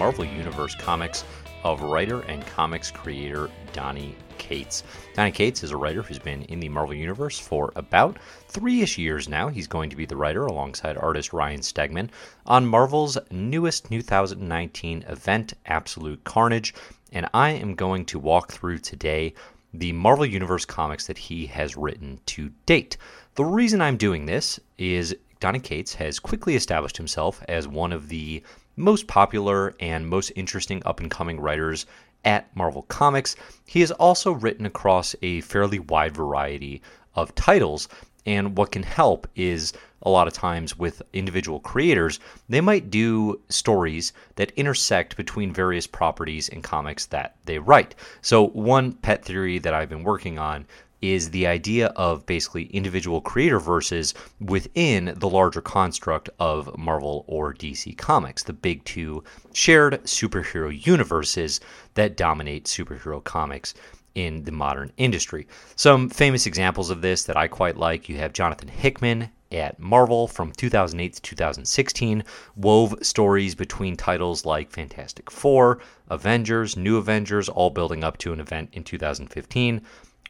Marvel Universe comics of writer and comics creator Donny Cates. Donny Cates is a writer who's been in the Marvel Universe for about three ish years now. He's going to be the writer alongside artist Ryan Stegman on Marvel's newest 2019 event, Absolute Carnage. And I am going to walk through today the Marvel Universe comics that he has written to date. The reason I'm doing this is Donny Cates has quickly established himself as one of the most popular and most interesting up and coming writers at Marvel Comics. He has also written across a fairly wide variety of titles, and what can help is a lot of times with individual creators, they might do stories that intersect between various properties and comics that they write. So, one pet theory that I've been working on is the idea of basically individual creator verses within the larger construct of Marvel or DC Comics, the big two shared superhero universes that dominate superhero comics in the modern industry. Some famous examples of this that I quite like you have Jonathan Hickman at Marvel from 2008 to 2016, wove stories between titles like Fantastic Four, Avengers, New Avengers, all building up to an event in 2015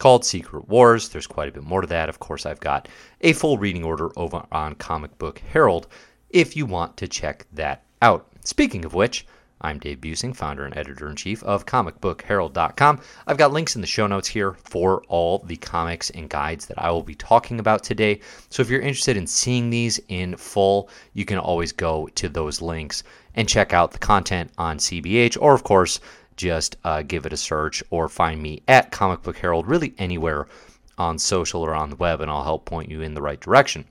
called Secret Wars. There's quite a bit more to that. Of course, I've got a full reading order over on Comic Book Herald if you want to check that out. Speaking of which, I'm Dave Buesing, founder and editor in chief of comicbookherald.com. I've got links in the show notes here for all the comics and guides that I will be talking about today. So if you're interested in seeing these in full, you can always go to those links and check out the content on CBH or, of course, just uh, give it a search or find me at Comic Book Herald, really anywhere on social or on the web, and I'll help point you in the right direction.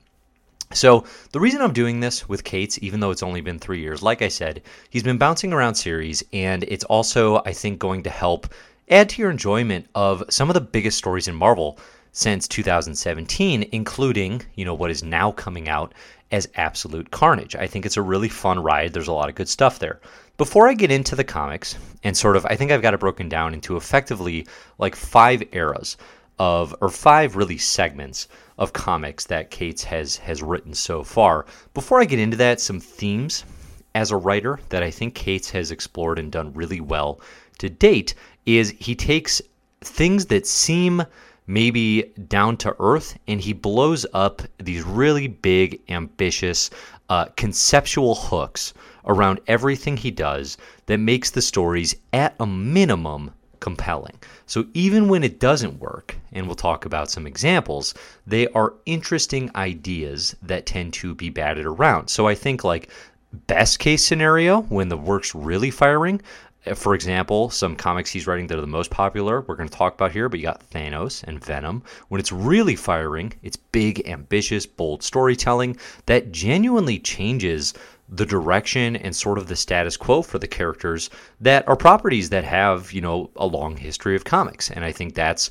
So, the reason I'm doing this with Cates, even though it's only been three years, like I said, he's been bouncing around series, and it's also, I think, going to help add to your enjoyment of some of the biggest stories in Marvel since 2017, including, you know, what is now coming out as Absolute Carnage. I think it's a really fun ride. There's a lot of good stuff there. Before I get into the comics and sort of, I think I've got it broken down into effectively like five eras of, or five really segments of comics that Cates has has written so far. Before I get into that, some themes as a writer that I think Cates has explored and done really well to date is he takes things that seem maybe down to earth and he blows up these really big, ambitious, uh, conceptual hooks around everything he does that makes the stories, at a minimum, compelling. So even when it doesn't work, and we'll talk about some examples, they are interesting ideas that tend to be batted around. So I think like best case scenario when the work's really firing, Uh, for example, some comics he's writing that are the most popular, we're going to talk about here, but you got Thanos and Venom. When it's really firing, it's big, ambitious, bold storytelling that genuinely changes the direction and sort of the status quo for the characters that are properties that have, you know, a long history of comics. And I think that's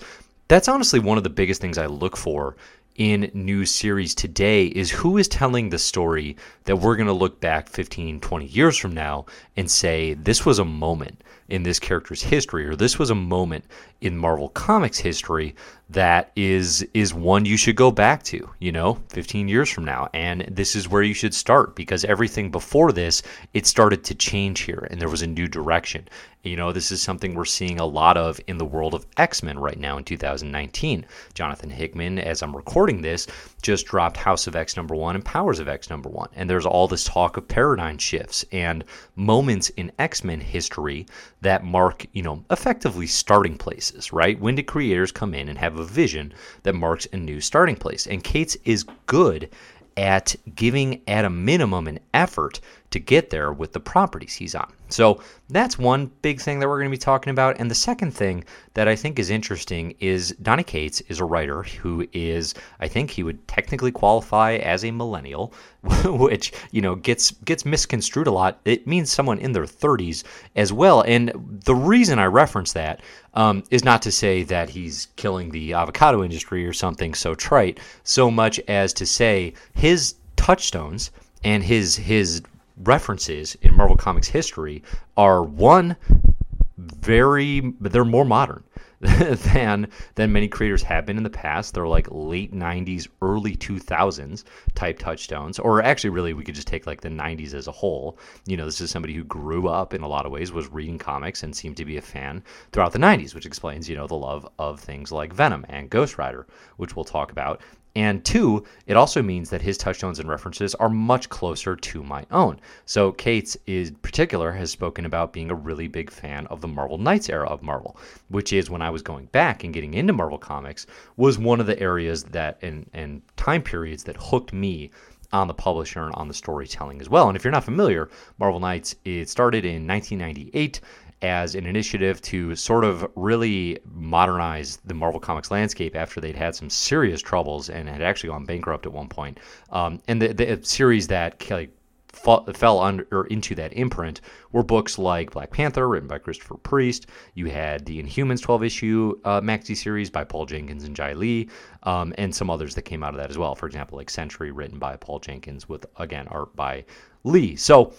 that's honestly one of the biggest things I look for in new series today is who is telling the story that we're going to look back 15, 20 years from now and say this was a moment in this character's history or this was a moment in Marvel Comics history that is is one you should go back to, you know, 15 years from now. And this is where you should start because everything before this, it started to change here and there was a new direction. You know, this is something we're seeing a lot of in the world of X Men right now in 2019. Jonathan Hickman, as I'm recording this, just dropped House of X number one and Powers of X number one. And there's all this talk of paradigm shifts and moments in X Men history that mark, you know, effectively starting places, right? When do creators come in and have a vision that marks a new starting place? And Cates is good at giving, at a minimum, an effort to get there with the properties he's on. So that's one big thing that we're going to be talking about. And the second thing that I think is interesting is Donny Cates is a writer who is, I think he would technically qualify as a millennial, which, you know, gets gets misconstrued a lot. It means someone in their 30s as well. And the reason I reference that um, is not to say that he's killing the avocado industry or something so trite, so much as to say his touchstones and his his references in Marvel Comics history are one very they're more modern than than many creators have been in the past. They're like late 90s, early 2000s type touchstones, or actually, really, we could just take like the 90s as a whole. You know, this is somebody who grew up in a lot of ways, was reading comics, and seemed to be a fan throughout the 90s, which explains, you know, the love of things like Venom and Ghost Rider, which we'll talk about. And two, it also means that his touchstones and references are much closer to my own. So Cates, in particular, has spoken about being a really big fan of the Marvel Knights era of Marvel, which is when I was going back and getting into Marvel Comics, was one of the areas that and, and time periods that hooked me on the publisher and on the storytelling as well. And if you're not familiar, Marvel Knights, it started in 1998 as an initiative to sort of really modernize the Marvel Comics landscape after they'd had some serious troubles and had actually gone bankrupt at one point. Um, and the, the series that fell under or into that imprint were books like Black Panther, written by Christopher Priest. You had the Inhumans 12 issue uh, maxi series by Paul Jenkins and Jae Lee, um, and some others that came out of that as well. For example, like Sentry, written by Paul Jenkins, with again art by Lee. So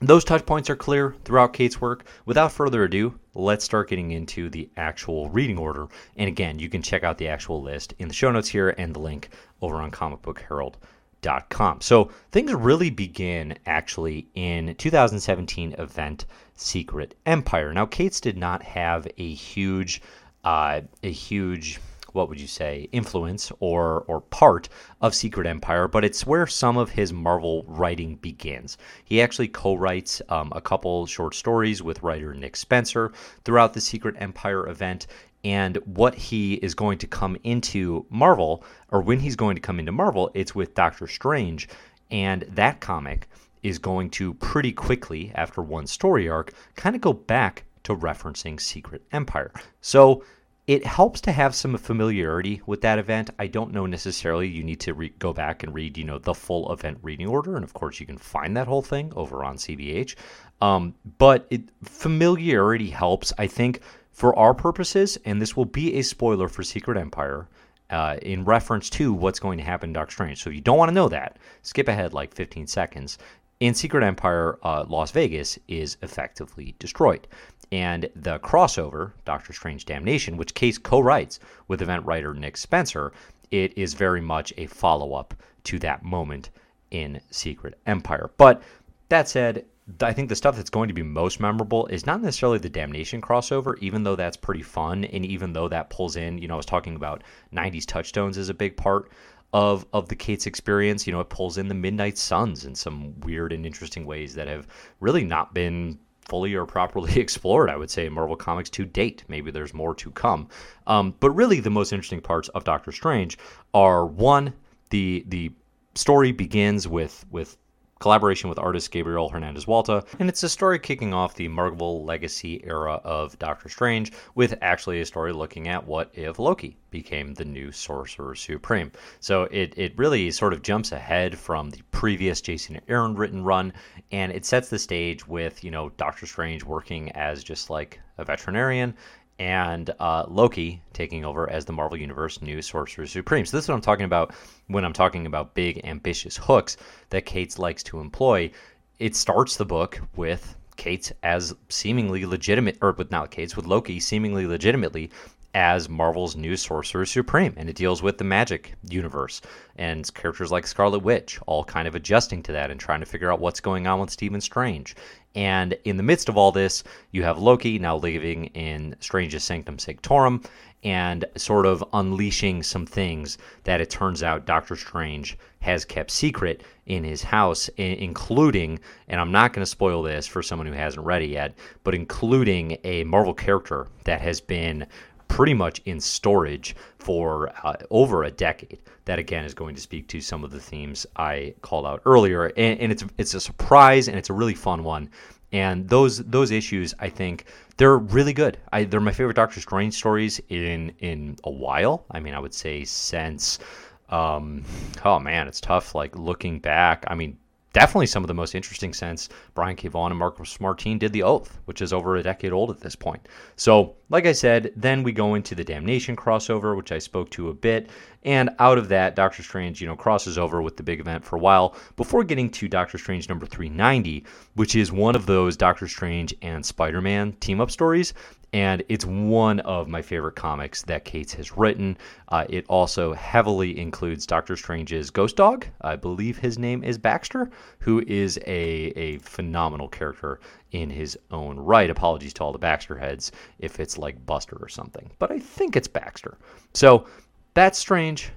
those touch points are clear throughout Cates' work. Without further ado, let's start getting into the actual reading order. And again, you can check out the actual list in the show notes here and the link over on comicbookherald.com. So things really begin actually in 2017 event Secret Empire. Now, Cates did not have a huge, uh, a huge what would you say influence or or part of Secret Empire, but it's where some of his Marvel writing begins. He actually co-writes um, a couple short stories with writer Nick Spencer throughout the Secret Empire event. And what he is going to come into Marvel, or when he's going to come into Marvel, it's with Doctor Strange. And that comic is going to pretty quickly, after one story arc, kind of go back to referencing Secret Empire. So it helps to have some familiarity with that event. I don't know necessarily you need to re- go back and read, you know, the full event reading order, and of course you can find that whole thing over on CBH. Um, but it, familiarity helps, I think, for our purposes, and this will be a spoiler for Secret Empire. Uh, in reference to what's going to happen in Doctor Strange. So if you don't want to know that, skip ahead like 15 seconds. In Secret Empire, uh, Las Vegas is effectively destroyed and the crossover, Doctor Strange Damnation, which Cates co writes with event writer Nick Spencer, it is very much a follow up to that moment in Secret Empire. But that said, I think the stuff that's going to be most memorable is not necessarily the Damnation crossover, even though that's pretty fun, and even though that pulls in, you know, I was talking about 90s touchstones as a big part of of the Cates experience. You know, it pulls in the Midnight Suns in some weird and interesting ways that have really not been fully or properly explored, I would say, in Marvel Comics to date. Maybe there's more to come. Um, but really, the most interesting parts of Doctor Strange are one, the the story begins with with collaboration with artist Gabriel Hernandez Walta, and it's a story kicking off the Marvel Legacy era of Doctor Strange, with actually a story looking at what if Loki became the new Sorcerer Supreme. So it, it really sort of jumps ahead from the previous Jason Aaron written run, and it sets the stage with, you know, Doctor Strange working as just like a veterinarian and uh, Loki taking over as the Marvel Universe new Sorcerer Supreme. So this is what I'm talking about when I'm talking about big, ambitious hooks that Cates likes to employ. It starts the book with Cates as seemingly legitimate, or with not Cates, with Loki seemingly legitimately as Marvel's new Sorcerer Supreme, and it deals with the magic universe and characters like Scarlet Witch, all kind of adjusting to that and trying to figure out what's going on with Stephen Strange. And in the midst of all this, you have Loki now living in Strange's Sanctum Sanctorum and sort of unleashing some things that it turns out Doctor Strange has kept secret in his house, including, and I'm not going to spoil this for someone who hasn't read it yet, but including a Marvel character that has been pretty much in storage for uh, over a decade. That again is going to speak to some of the themes I called out earlier, and, and it's it's a surprise and it's a really fun one. And those those issues, I think, they're really good. I, they're my favorite Doctor Strange stories in in a while. I mean, I would say since, um, oh man, it's tough. Like looking back, I mean, definitely some of the most interesting since Brian K. Vaughan and Marcos Martin did the Oath, which is over a decade old at this point. So like I said, then we go into the Damnation crossover, which I spoke to a bit. And out of that, Doctor Strange, you know, crosses over with the big event for a while before getting to Doctor Strange number 390, which is one of those Doctor Strange and Spider Man team up stories and it's one of my favorite comics that Cates has written. Uh, it also heavily includes Doctor Strange's ghost dog. I believe his name is Baxter, who is a, a phenomenal character in his own right. Apologies to all the Baxter heads if it's like Buster or something, but I think it's Baxter. So that's Strange,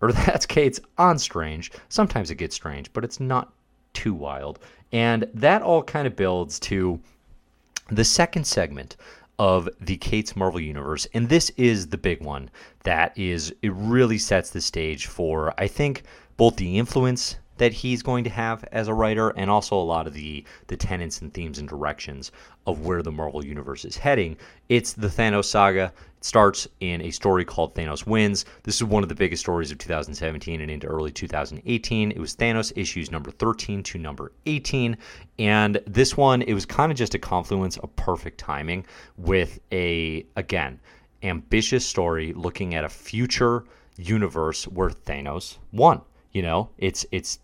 or that's Cates on Strange. Sometimes it gets strange, but it's not too wild. And that all kind of builds to the second segment of the Cates Marvel Universe. And this is the big one that is, it really sets the stage for, I think, both the influence that he's going to have as a writer and also a lot of the the tenets and themes and directions of where the Marvel universe is heading. It's the Thanos saga. It starts in a story called Thanos Wins. This is one of the biggest stories of 2017 and into early 2018. It was Thanos issues number 13 to number 18 and this one it was kind of just a confluence of perfect timing with a again ambitious story looking at a future universe where Thanos won. You know, it's it's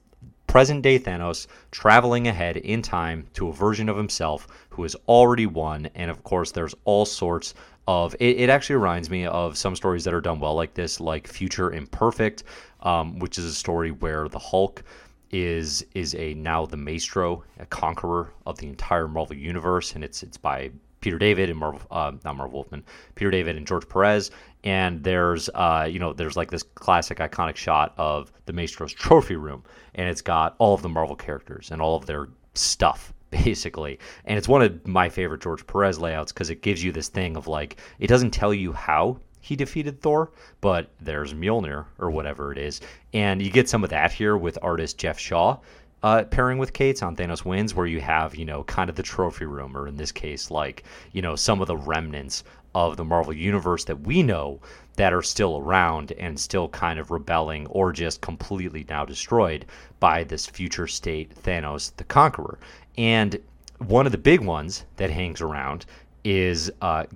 present day Thanos traveling ahead in time to a version of himself who has already won. And of course, there's all sorts of. It, it actually reminds me of some stories that are done well like this, like Future Imperfect, um, which is a story where the Hulk is is a now the maestro, a conqueror of the entire Marvel universe, and it's it's by Peter David and Marvel, uh, not Marv Wolfman, Peter David and George Perez. And there's, uh, you know, there's like this classic iconic shot of the Maestro's trophy room, and it's got all of the Marvel characters and all of their stuff basically. And it's one of my favorite George Perez layouts because it gives you this thing of like, it doesn't tell you how he defeated Thor, but there's Mjolnir or whatever it is. And you get some of that here with artist Geoff Shaw uh, pairing with Cates on Thanos Wins, where you have, you know, kind of the trophy room, or in this case, like, you know, some of the remnants of the Marvel Universe that we know that are still around and still kind of rebelling or just completely now destroyed by this future state Thanos the Conqueror. And one of the big ones that hangs around is uh,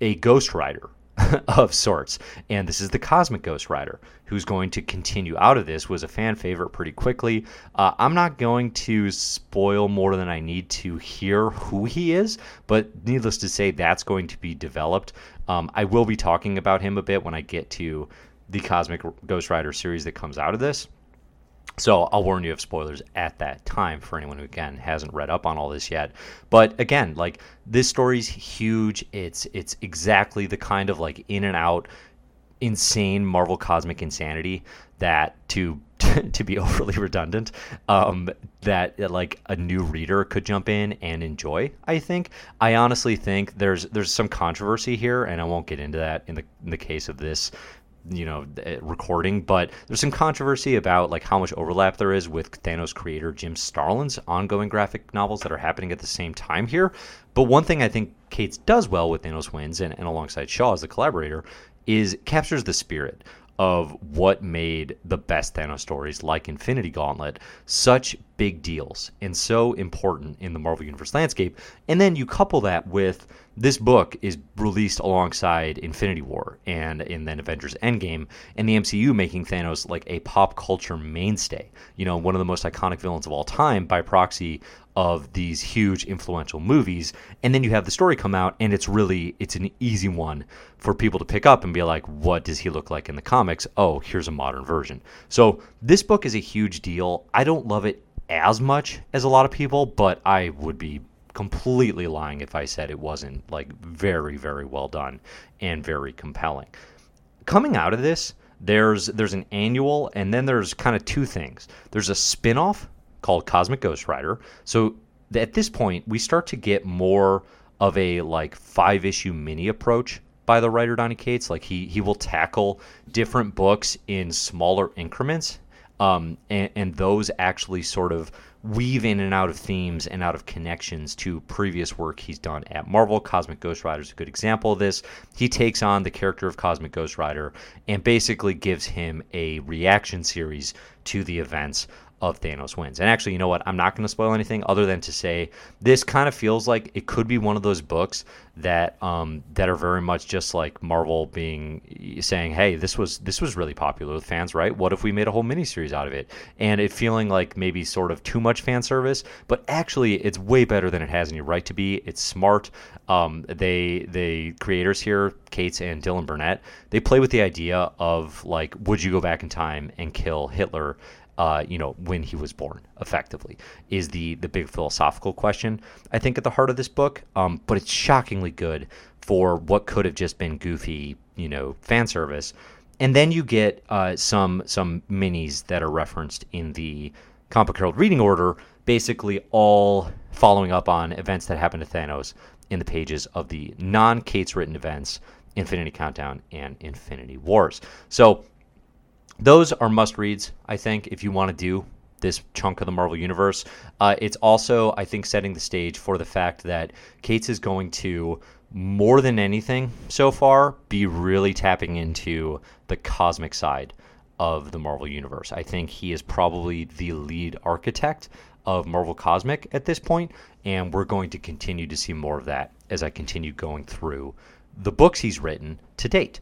a Ghost Rider of sorts. And this is the Cosmic Ghost Rider, who's going to continue out of this, was a fan favorite pretty quickly. Uh, I'm not going to spoil more than I need to hear who he is, but needless to say, that's going to be developed. Um, I will be talking about him a bit when I get to the Cosmic Ghost Rider series that comes out of this. So I'll warn you of spoilers at that time for anyone who again hasn't read up on all this yet. But again, like this story's huge. It's it's exactly the kind of like in and out insane Marvel cosmic insanity that to to be overly redundant, um, that like a new reader could jump in and enjoy. I think. I honestly think there's there's some controversy here, and I won't get into that in the in the case of this you know eh, recording but there's some controversy about like how much overlap there is with Thanos creator Jim Starlin's ongoing graphic novels that are happening at the same time here. But one thing I think Cates does well with Thanos Wins and, and alongside Shaw as the collaborator is captures the spirit of what made the best Thanos stories like Infinity Gauntlet such big deals and so important in the Marvel Universe landscape and then you couple that with this book is released alongside Infinity War and, and then Avengers Endgame, and the MCU making Thanos like a pop culture mainstay. You know, one of the most iconic villains of all time by proxy of these huge influential movies. And then you have the story come out, and it's really it's an easy one for people to pick up and be like, what does he look like in the comics? Oh, here's a modern version. So this book is a huge deal. I don't love it as much as a lot of people, but I would be completely lying if I said it wasn't like very, very well done and very compelling. Coming out of this, there's there's an annual and then there's kind of two things. There's a spin-off called Cosmic Ghost Rider. So at this point, we start to get more of a like five issue mini approach by the writer Donny Cates. Like he he will tackle different books in smaller increments, um, and, and those actually sort of weave in and out of themes and out of connections to previous work he's done at Marvel. Cosmic Ghost Rider is a good example of this. He takes on the character of Cosmic Ghost Rider and basically gives him a reaction series to the events of Thanos wins. And actually, you know what? I'm not going to spoil anything other than to say this kind of feels like it could be one of those books that um, that are very much just like Marvel being saying, "Hey, this was this was really popular with fans, right? What if we made a whole miniseries out of it?" And it feeling like maybe sort of too much fan service, but actually, it's way better than it has any right to be. It's smart. Um, they the creators here, Cates and Dylan Burnett, they play with the idea of like, would you go back in time and kill Hitler? Uh, you know, when he was born, effectively, is the the big philosophical question. I think at the heart of this book, um, but it's shockingly good for what could have just been goofy, you know, fan service. And then you get uh, some some minis that are referenced in the Comic Herald reading order, basically all following up on events that happened to Thanos in the pages of the non-Cates written events, Infinity Countdown and Infinity Wars. So those are must reads, I think, if you want to do this chunk of the Marvel Universe. Uh, it's also, I think, setting the stage for the fact that Cates is going to, more than anything so far, be really tapping into the cosmic side of the Marvel Universe. I think he is probably the lead architect of Marvel Cosmic at this point, and we're going to continue to see more of that as I continue going through the books he's written to date.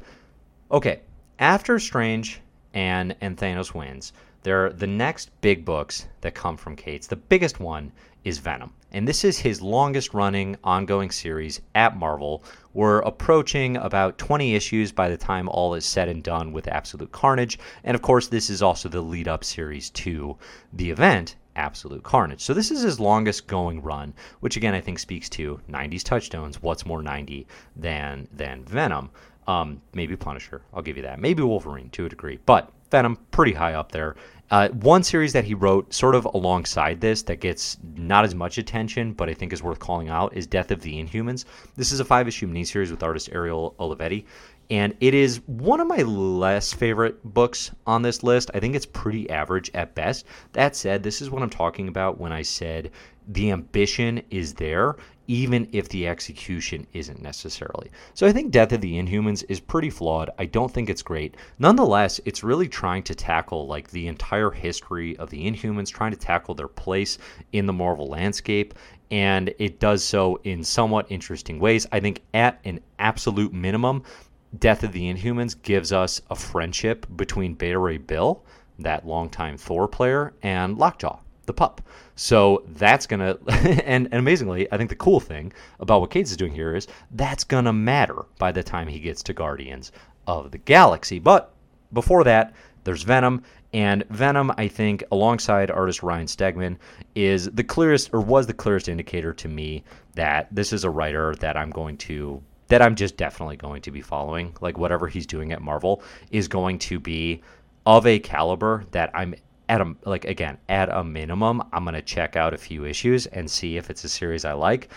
Okay, after Strange and and Thanos wins. They're the next big books that come from Cates. The biggest one is Venom. And this is his longest running ongoing series at Marvel. We're approaching about 20 issues by the time all is said and done with Absolute Carnage. And of course, this is also the lead up series to the event, Absolute Carnage. So this is his longest going run, which again I think speaks to 90s touchstones. What's more 90 than than Venom? Um, maybe Punisher, I'll give you that. Maybe Wolverine to a degree, but Venom pretty high up there. Uh, one series that he wrote sort of alongside this that gets not as much attention, but I think is worth calling out is Death of the Inhumans. This is a five issue miniseries with artist Ariel Olivetti, and it is one of my less favorite books on this list. I think it's pretty average at best. That said, this is what I'm talking about when I said the ambition is there even if the execution isn't necessarily. So I think Death of the Inhumans is pretty flawed. I don't think it's great. Nonetheless, it's really trying to tackle like the entire history of the Inhumans, trying to tackle their place in the Marvel landscape, and it does so in somewhat interesting ways. I think at an absolute minimum, Death of the Inhumans gives us a friendship between Beta Ray Bill, that longtime Thor player, and Lockjaw, the pup. So that's gonna and, and amazingly, I think the cool thing about what Cates is doing here is that's gonna matter by the time he gets to Guardians of the Galaxy. But before that, there's Venom, and Venom, I think, alongside artist Ryan Stegman, is the clearest or was the clearest indicator to me that this is a writer that I'm going to that I'm just definitely going to be following. Like whatever he's doing at Marvel is going to be of a caliber that I'm at a like again at a minimum i'm to check out a few issues and see if it's a series i like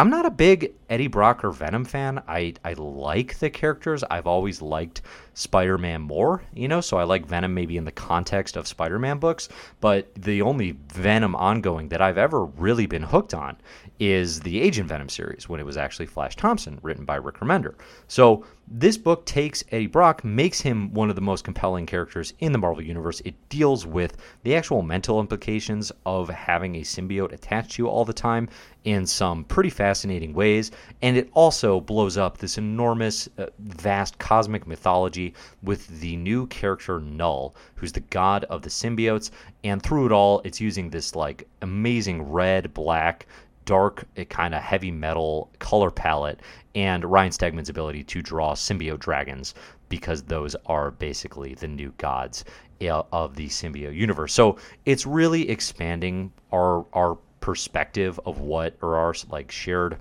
I'm not a big Eddie Brock or Venom fan. I, I like the characters. I've always liked Spider Man more, you know, so I like Venom maybe in the context of Spider Man books. But the only Venom ongoing that I've ever really been hooked on is the Agent Venom series when it was actually Flash Thompson, written by Rick Remender. So this book takes Eddie Brock, makes him one of the most compelling characters in the Marvel Universe. It deals with the actual mental implications of having a symbiote attached to you all the time in some pretty fascinating ways. And it also blows up this enormous, uh, vast cosmic mythology with the new character Null, who's the god of the symbiotes. And through it all, it's using this like amazing red, black, dark, kind of heavy metal color palette, and Ryan Stegman's ability to draw symbiote dragons because those are basically the new gods eh, of the symbiote universe. So it's really expanding our our perspective of what or our like shared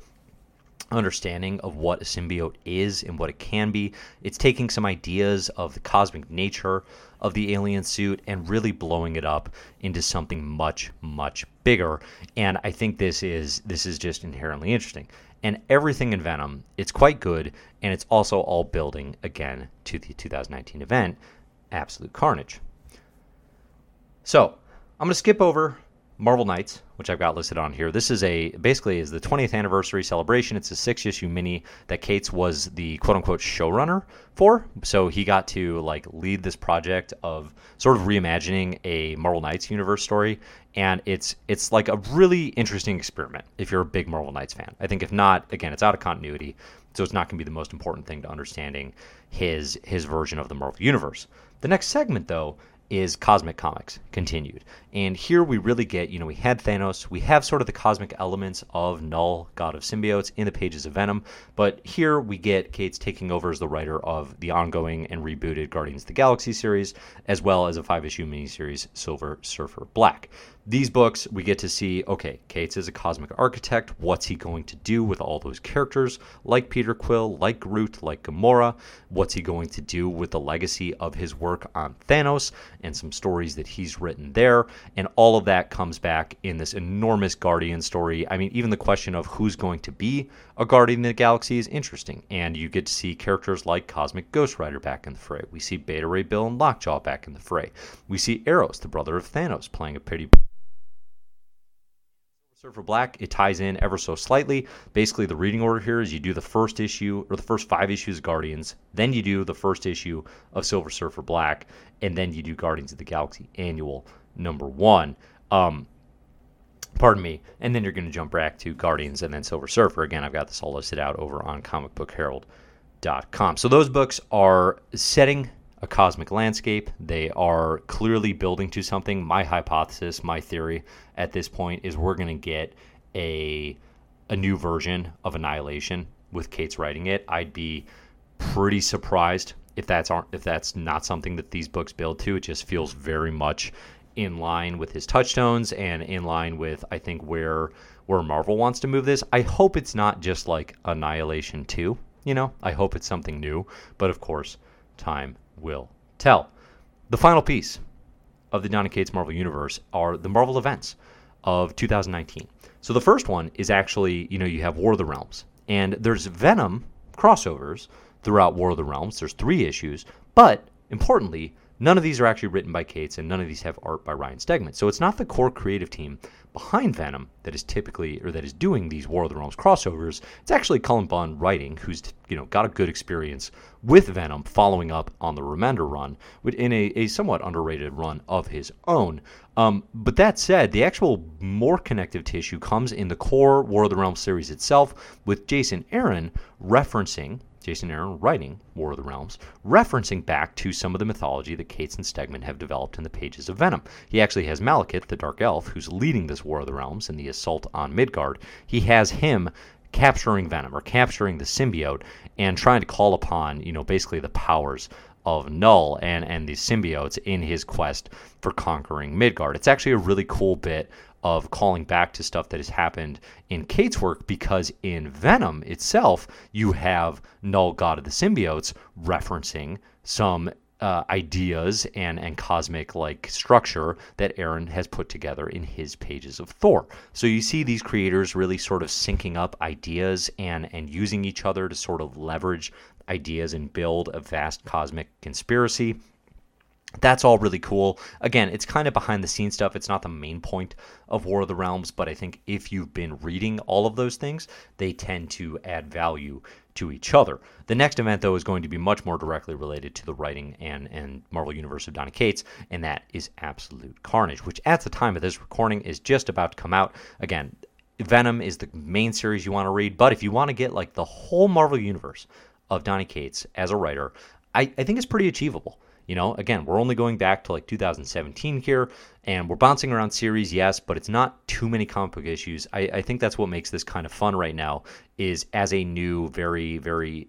understanding of what a symbiote is and what it can be. It's taking some ideas of the cosmic nature of the alien suit and really blowing it up into something much much bigger. And I think this is this is just inherently interesting. And everything in Venom, it's quite good and it's also all building again to the 2019 event, Absolute Carnage. So, I'm going to skip over Marvel Knights, which I've got listed on here. This is a basically is the 20th anniversary celebration. It's a six issue mini that Cates was the quote unquote showrunner for. So he got to like lead this project of sort of reimagining a Marvel Knights universe story, and it's it's like a really interesting experiment if you're a big Marvel Knights fan. I think if not, again, it's out of continuity, so it's not going to be the most important thing to understanding his his version of the Marvel universe. The next segment though is Cosmic Comics continued. And here we really get, you know, we had Thanos, we have sort of the cosmic elements of Null, God of Symbiotes, in the pages of Venom, but here we get Cates taking over as the writer of the ongoing and rebooted Guardians of the Galaxy series, as well as a five issue miniseries, Silver Surfer Black these books, we get to see okay, Cates is a cosmic architect. What's he going to do with all those characters, like Peter Quill, like Groot, like Gamora? What's he going to do with the legacy of his work on Thanos and some stories that he's written there? And all of that comes back in this enormous Guardian story. I mean, even the question of who's going to be a Guardian of the Galaxy is interesting. And you get to see characters like Cosmic Ghost Rider back in the fray. We see Beta Ray Bill and Lockjaw back in the fray. We see Eros, the brother of Thanos, playing a pretty Surfer Black, it ties in ever so slightly. Basically, the reading order here is you do the first issue or the first five issues of Guardians, then you do the first issue of Silver Surfer Black, and then you do Guardians of the Galaxy Annual number one. Um, pardon me, and then you're going to jump back to Guardians and then Silver Surfer. Again, I've got this all listed out over on comicbookherald.com. So those books are setting a cosmic landscape. They are clearly building to something. My hypothesis, my theory at this point is we're going to get a a new version of Annihilation with Cates writing it. I'd be pretty surprised if that's aren't if that's not something that these books build to. It just feels very much in line with his touchstones and in line with I think where where Marvel wants to move this. I hope it's not just like Annihilation 2, you know? I hope it's something new, but of course, time will tell. The final piece of the Donny Cates Marvel Universe are the Marvel events of 2019. So the first one is actually, you know, you have War of the Realms, and there's Venom crossovers throughout War of the Realms. There's three issues, but importantly, none of these are actually written by Cates, and none of these have art by Ryan Stegman. So it's not the core creative team behind Venom that is typically or that is doing these War of the Realms crossovers. It's actually Cullen Bunn writing, who's you know got a good experience with Venom, following up on the Remender run in a, a somewhat underrated run of his own. Um, but that said, the actual more connective tissue comes in the core War of the Realms series itself, with Jason Aaron referencing Jason Aaron writing War of the Realms, referencing back to some of the mythology that Cates and Stegman have developed in the pages of Venom. He actually has Malekith, the Dark Elf, who's leading this War of the Realms and the assault on Midgard. He has him capturing Venom or capturing the symbiote and trying to call upon, you know, basically the powers of Null and and the symbiotes in his quest for conquering Midgard. It's actually a really cool bit of calling back to stuff that has happened in Cates' work because in Venom itself, you have Null God of the Symbiotes referencing some uh, ideas and and cosmic like structure that Aaron has put together in his pages of Thor. So you see these creators really sort of syncing up ideas and and using each other to sort of leverage ideas and build a vast cosmic conspiracy that's all really cool. Again, it's kind of behind the scenes stuff. It's not the main point of War of the Realms, but I think if you've been reading all of those things, they tend to add value to each other. The next event, though, is going to be much more directly related to the writing and, and Marvel Universe of Donny Cates, and that is Absolute Carnage, which at the time of this recording is just about to come out. Again, Venom is the main series you want to read, but if you want to get like the whole Marvel Universe of Donny Cates as a writer, I, I think it's pretty achievable. You know, again, we're only going back to like 2017 here, and we're bouncing around series, yes, but it's not too many comic book issues. I, I think that's what makes this kind of fun right now. Is as a new, very, very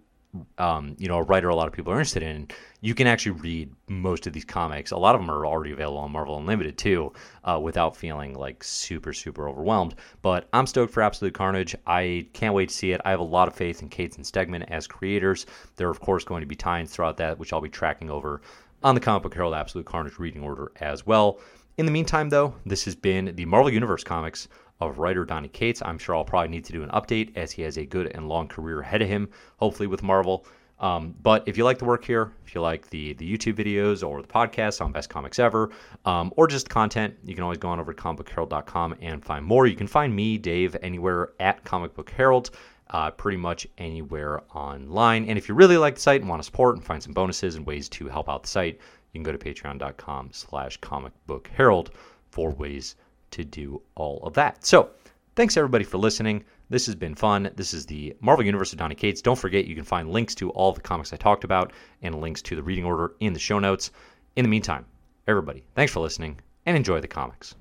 um, you know, a writer a lot of people are interested in, you can actually read most of these comics. A lot of them are already available on Marvel Unlimited too, uh, without feeling like super, super overwhelmed. But I'm stoked for Absolute Carnage. I can't wait to see it. I have a lot of faith in Cates and Stegman as creators. There are, of course, going to be tie-ins throughout that, which I'll be tracking over on the Comic Book Herald Absolute Carnage reading order as well. In the meantime, though, this has been the Marvel Universe comics of writer Donny Cates. I'm sure I'll probably need to do an update as he has a good and long career ahead of him, hopefully with Marvel. Um, but if you like the work here, if you like the the YouTube videos or the podcast on best comics ever, um, or just content, you can always go on over to comicbookherald.com and find more. You can find me, Dave, anywhere at Comic Book Herald. Uh, pretty much anywhere online. And if you really like the site and want to support and find some bonuses and ways to help out the site, you can go to patreon.com slash comic book herald for ways to do all of that. So thanks everybody for listening. This has been fun. This is the Marvel Universe of Donny Cates. Don't forget, you can find links to all the comics I talked about and links to the reading order in the show notes. In the meantime, everybody, thanks for listening and enjoy the comics.